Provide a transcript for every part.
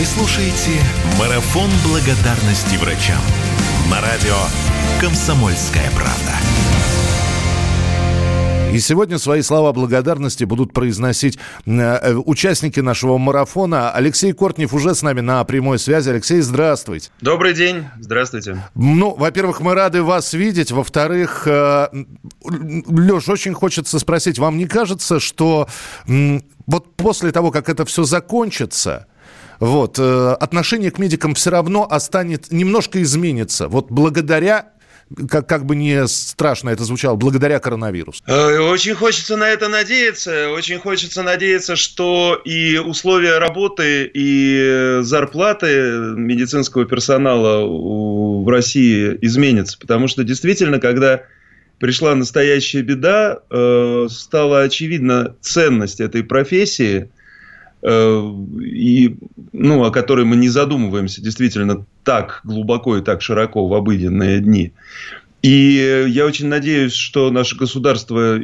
Вы слушаете «Марафон благодарности врачам» на радио «Комсомольская правда». И сегодня свои слова благодарности будут произносить э, участники нашего марафона. Алексей Кортнев уже с нами на прямой связи. Алексей, здравствуйте. Добрый день, здравствуйте. Ну, во-первых, мы рады вас видеть. Во-вторых, э, Леш, очень хочется спросить, вам не кажется, что э, вот после того, как это все закончится, вот, э, отношение к медикам все равно останет, немножко изменится. Вот благодаря как, как бы не страшно это звучало, благодаря коронавирусу? Э, очень хочется на это надеяться. Очень хочется надеяться, что и условия работы, и зарплаты медицинского персонала в России изменятся. Потому что действительно, когда пришла настоящая беда, э, стала очевидна ценность этой профессии – и, ну, о которой мы не задумываемся действительно так глубоко и так широко в обыденные дни. И я очень надеюсь, что наше государство,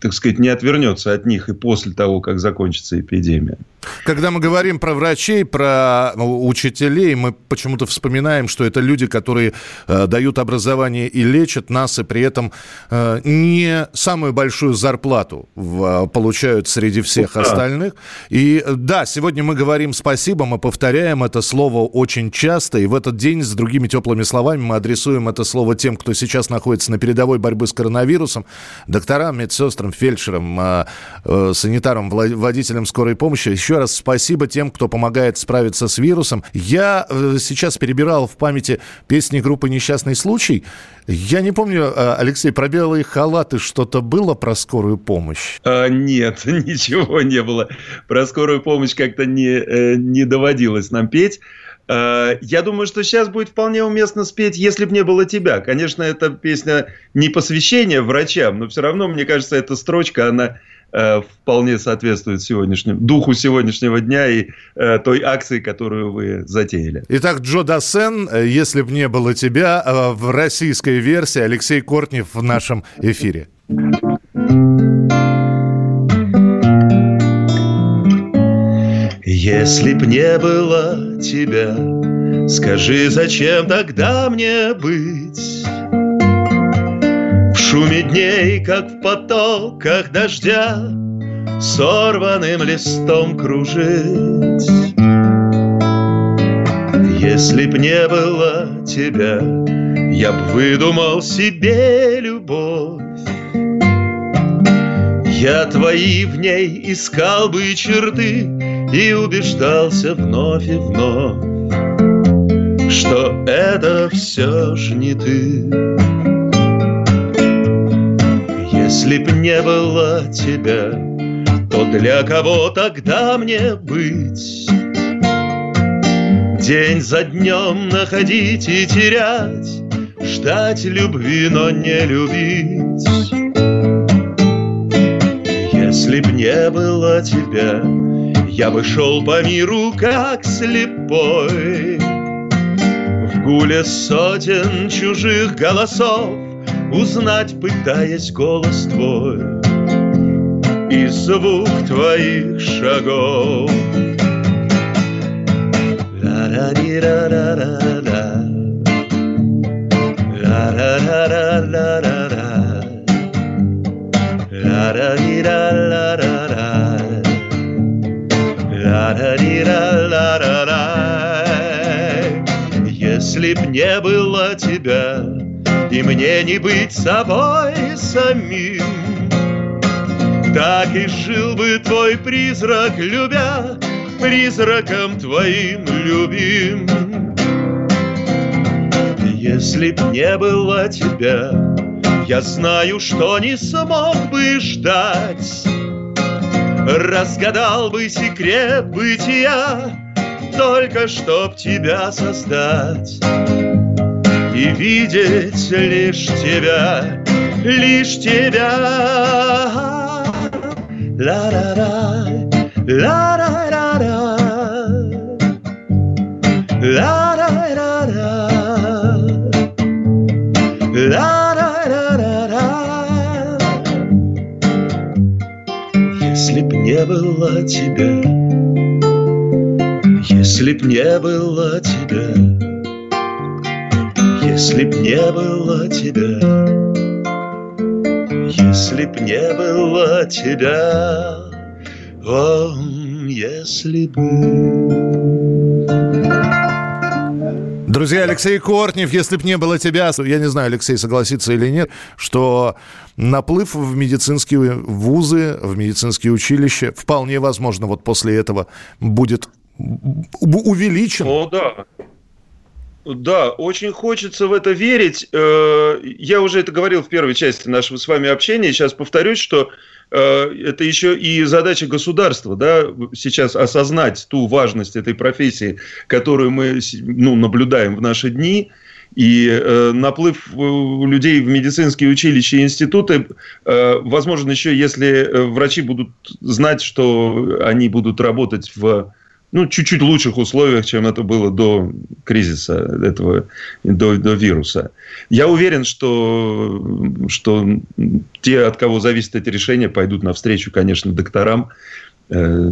так сказать, не отвернется от них и после того, как закончится эпидемия. Когда мы говорим про врачей, про ну, учителей, мы почему-то вспоминаем, что это люди, которые э, дают образование и лечат нас, и при этом э, не самую большую зарплату в, получают среди всех да. остальных. И да, сегодня мы говорим спасибо, мы повторяем это слово очень часто, и в этот день с другими теплыми словами мы адресуем это слово тем, кто сейчас находится на передовой борьбы с коронавирусом, докторам, медсестрам, фельдшерам, э, э, санитарам, водителям скорой помощи. Еще раз спасибо тем, кто помогает справиться с вирусом. Я э, сейчас перебирал в памяти песни группы «Несчастный случай». Я не помню, Алексей, про белые халаты что-то было про скорую помощь? А, нет, ничего не было. Про скорую помощь как-то не, не доводилось нам петь. Э, я думаю, что сейчас будет вполне уместно спеть «Если б не было тебя». Конечно, эта песня не посвящение врачам, но все равно, мне кажется, эта строчка, она э, вполне соответствует сегодняшнему, духу сегодняшнего дня и э, той акции, которую вы затеяли. Итак, Джо Дассен, «Если б не было тебя» в российской версии Алексей Кортнев в нашем эфире. Если б не было тебя, скажи, зачем тогда мне быть? В шуме дней, как в потоках дождя, Сорванным листом кружить. Если б не было тебя, Я б выдумал себе любовь. Я твои в ней искал бы черты, и убеждался вновь и вновь, Что это все ж не ты. Если б не было тебя, То для кого тогда мне быть? День за днем находить и терять, Ждать любви, но не любить. Если б не было тебя, я бы шел по миру, как слепой. В гуле сотен чужих голосов Узнать, пытаясь голос твой. И звук твоих шагов. Ла-ра-ди-ра-ра-ра-ра Ла-ра-ра-ра-ра-ра Ла-ра-ди-ра-ра-ра-ра если б не было тебя, И мне не быть собой самим, Так и жил бы твой призрак, любя, Призраком твоим любим. Если б не было тебя, Я знаю, что не смог бы ждать, Разгадал бы секрет бытия, Только чтоб тебя создать И видеть лишь тебя, лишь тебя. Ла-ра-ра, было тебя, Если б не было тебя, если б не было тебя, если б не было тебя, о, если бы. Друзья, Алексей Кортнев, если б не было тебя, я не знаю, Алексей согласится или нет, что наплыв в медицинские вузы, в медицинские училища вполне возможно вот после этого будет увеличен. О, да. Да, очень хочется в это верить. Э, я уже это говорил в первой части нашего с вами общения. Сейчас повторюсь, что э, это еще и задача государства, да, сейчас осознать ту важность этой профессии, которую мы ну, наблюдаем в наши дни. И э, наплыв людей в медицинские училища и институты, э, возможно, еще если врачи будут знать, что они будут работать в ну, чуть-чуть лучших условиях, чем это было до кризиса этого, до, до вируса. Я уверен, что, что те, от кого зависит эти решения, пойдут навстречу, конечно, докторам, э,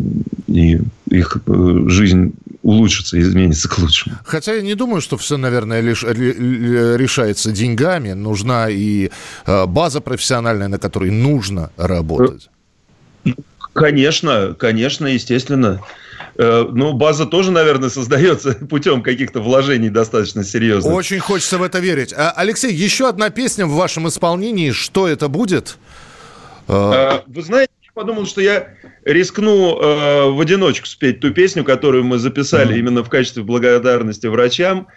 и их э, жизнь улучшится, изменится к лучшему. Хотя я не думаю, что все, наверное, лишь решается деньгами. Нужна и э, база профессиональная, на которой нужно работать. Конечно, конечно, естественно. Э, ну, база тоже, наверное, создается путем каких-то вложений достаточно серьезных. Очень хочется в это верить. А, Алексей, еще одна песня в вашем исполнении. Что это будет? Э, вы знаете, я подумал, что я рискну э, в одиночку спеть ту песню, которую мы записали mm-hmm. именно в качестве благодарности врачам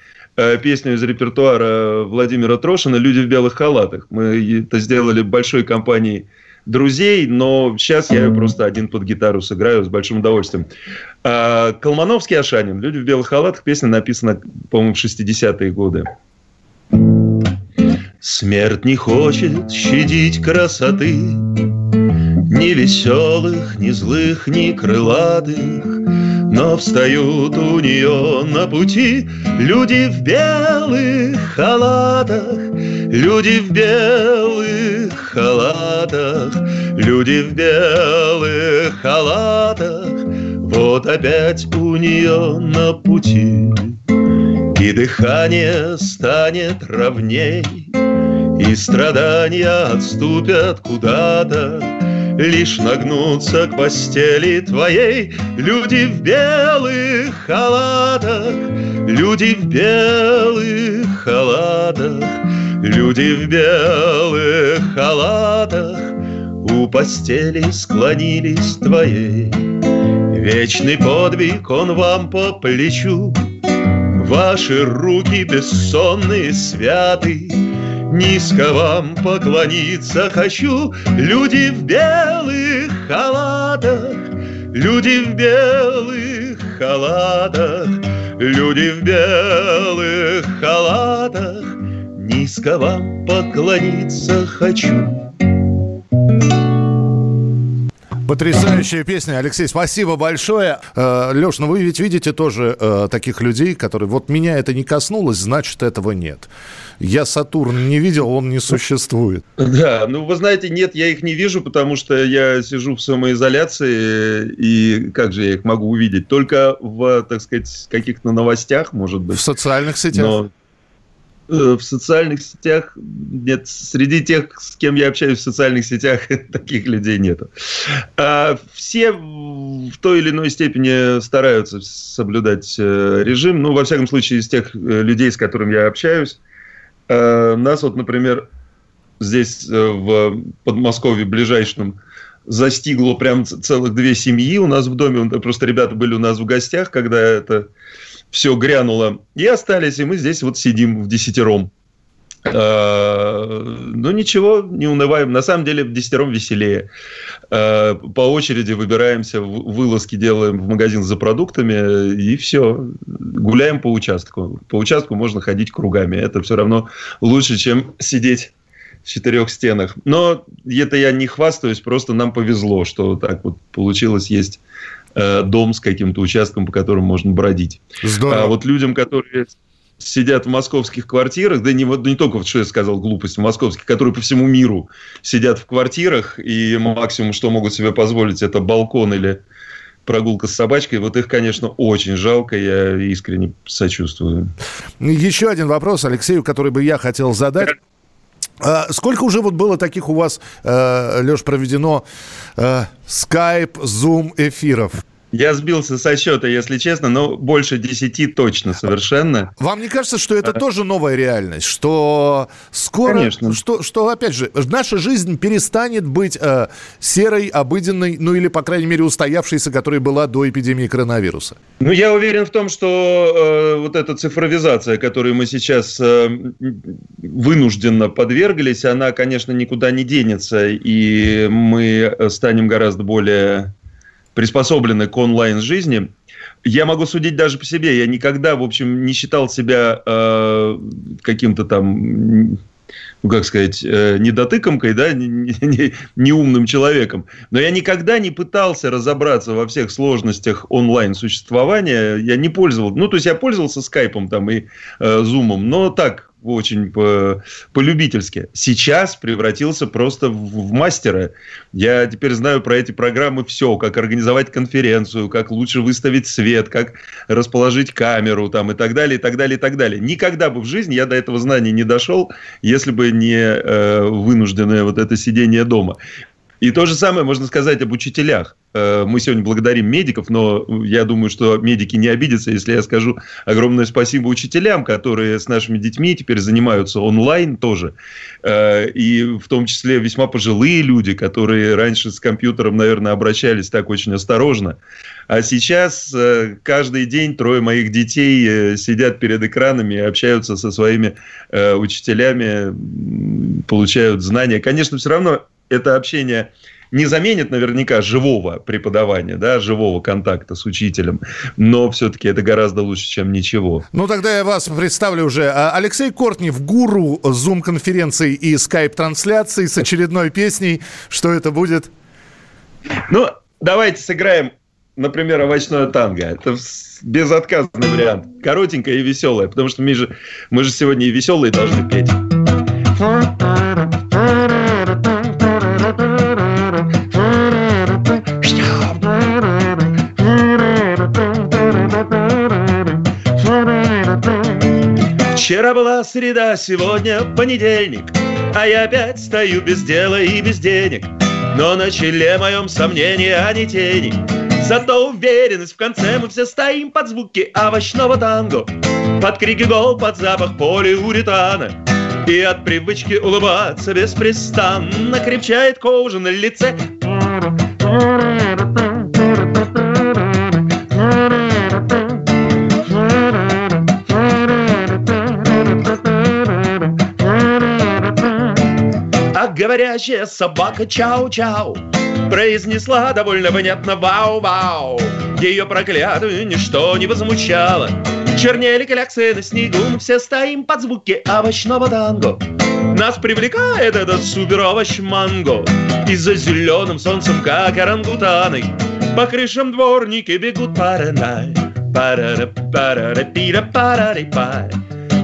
песню из репертуара Владимира Трошина «Люди в белых халатах». Мы это сделали большой компанией друзей, но сейчас я просто один под гитару сыграю с большим удовольствием. А, Колмановский Ашанин. «Люди в белых халатах». Песня написана, по-моему, в 60-е годы. Смерть не хочет щадить красоты Ни веселых, ни злых, ни крылатых Но встают у нее на пути Люди в белых халатах Люди в белых халатах, люди в белых халатах, вот опять у нее на пути. И дыхание станет ровней, и страдания отступят куда-то, Лишь нагнуться к постели твоей Люди в белых халатах, люди в белых халатах, Люди в белых халатах У постели склонились твоей. Вечный подвиг он вам по плечу, Ваши руки бессонные святы, Низко вам поклониться хочу, Люди в белых халатах, Люди в белых халатах, Люди в белых халатах, Низко вам поклониться хочу. Потрясающая песня, Алексей, спасибо большое. Э, Леш, ну вы ведь видите тоже э, таких людей, которые вот меня это не коснулось, значит этого нет. Я Сатурн не видел, он не существует. Да, ну вы знаете, нет, я их не вижу, потому что я сижу в самоизоляции, и как же я их могу увидеть? Только в, так сказать, каких-то новостях, может быть. В социальных сетях. Но в социальных сетях нет, среди тех, с кем я общаюсь в социальных сетях, таких людей нету. А все в той или иной степени стараются соблюдать э, режим. Ну, во всяком случае, из тех э, людей, с которыми я общаюсь. Нас вот, например, здесь в Подмосковье ближайшем застигло прям целых две семьи у нас в доме. Просто ребята были у нас в гостях, когда это все грянуло, и остались, и мы здесь вот сидим в десятером. А, ну, ничего, не унываем. На самом деле, в десятером веселее. А, по очереди выбираемся, вылазки делаем в магазин за продуктами, и все. Гуляем по участку. По участку можно ходить кругами. Это все равно лучше, чем сидеть в четырех стенах. Но это я не хвастаюсь, просто нам повезло, что так вот получилось. Есть Э, дом с каким-то участком, по которому можно бродить. Здорово. А вот людям, которые сидят в московских квартирах, да не, не только, что я сказал, глупость, в московских, которые по всему миру сидят в квартирах, и максимум, что могут себе позволить, это балкон или прогулка с собачкой. Вот их, конечно, очень жалко. Я искренне сочувствую. Еще один вопрос, Алексею, который бы я хотел задать. А сколько уже вот было таких у вас, э, Леш, проведено э, Skype, Zoom эфиров? Я сбился со счета, если честно, но больше десяти точно совершенно. Вам не кажется, что это а... тоже новая реальность? Что скоро... Конечно. Что, что, опять же, наша жизнь перестанет быть э, серой, обыденной, ну или, по крайней мере, устоявшейся, которая была до эпидемии коронавируса? Ну, я уверен в том, что э, вот эта цифровизация, которую мы сейчас э, вынужденно подверглись, она, конечно, никуда не денется, и мы станем гораздо более приспособлены к онлайн-жизни. Я могу судить даже по себе. Я никогда, в общем, не считал себя э, каким-то там, ну, как сказать, э, недотыкомкой, да, неумным не, не человеком. Но я никогда не пытался разобраться во всех сложностях онлайн-существования. Я не пользовался, ну, то есть я пользовался скайпом там и э, зумом, но так, очень по-любительски. Сейчас превратился просто в, в мастера. Я теперь знаю про эти программы все, как организовать конференцию, как лучше выставить свет, как расположить камеру там, и так далее, и так далее, и так далее. Никогда бы в жизни я до этого знания не дошел, если бы не э, вынужденное вот это сидение дома. И то же самое можно сказать об учителях. Э, мы сегодня благодарим медиков, но я думаю, что медики не обидятся, если я скажу огромное спасибо учителям, которые с нашими детьми теперь занимаются онлайн тоже. Э, и в том числе весьма пожилые люди, которые раньше с компьютером, наверное, обращались так очень осторожно. А сейчас э, каждый день трое моих детей сидят перед экранами общаются со своими учителями, получают знания. Конечно, все равно это общение не заменит наверняка живого преподавания, да, живого контакта с учителем, но все-таки это гораздо лучше, чем ничего. Ну, тогда я вас представлю уже. А, Алексей Кортнев, гуру зум-конференций и скайп-трансляций с очередной песней. Что это будет? Ну, давайте сыграем, например, овощное танго. Это безотказный вариант. Коротенькое и веселое, потому что мы же, мы же сегодня и веселые должны петь. Вчера была среда, сегодня понедельник, А я опять стою без дела и без денег. Но на челе моем сомнения, а не тени. Зато уверенность в конце мы все стоим под звуки овощного танго, Под крики гол, под запах полиуретана. И от привычки улыбаться беспрестанно Крепчает кожа на лице говорящая собака чау-чау Произнесла довольно понятно вау-вау Ее проклятую ничто не возмущало. Чернели кляксы на снегу Мы все стоим под звуки овощного танго. Нас привлекает этот супер овощ манго. И за зеленым солнцем, как орангутаны По крышам дворники бегут паранай. Парара,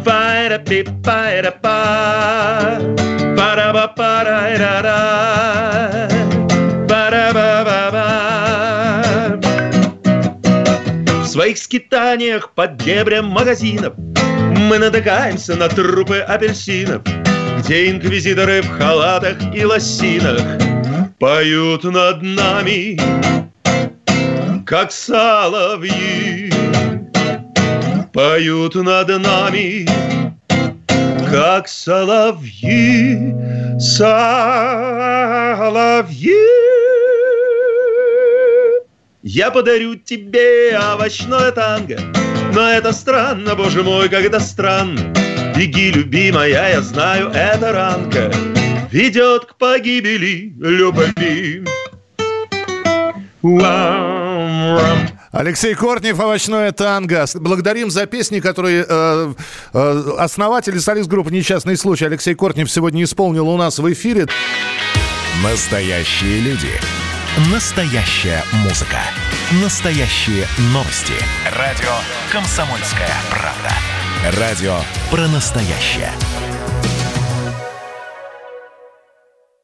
пай Пайра, пи, пайра, пай ba ba da da da ba ба ба В своих скитаниях под дебрем магазинов Мы натыкаемся на трупы апельсинов Где инквизиторы в халатах и лосинах Поют над нами, как соловьи Поют над нами, как соловьи, соловьи. Я подарю тебе овощное танго, но это странно, боже мой, как это странно. Беги, любимая, я знаю, эта ранка ведет к погибели любви. Вау, Алексей Кортнев, «Овощное танго». Благодарим за песни, которые э, э, основатель и солист группы «Несчастный случай» Алексей Кортнев сегодня исполнил у нас в эфире. Настоящие люди. Настоящая музыка. Настоящие новости. Радио «Комсомольская правда». Радио про настоящее.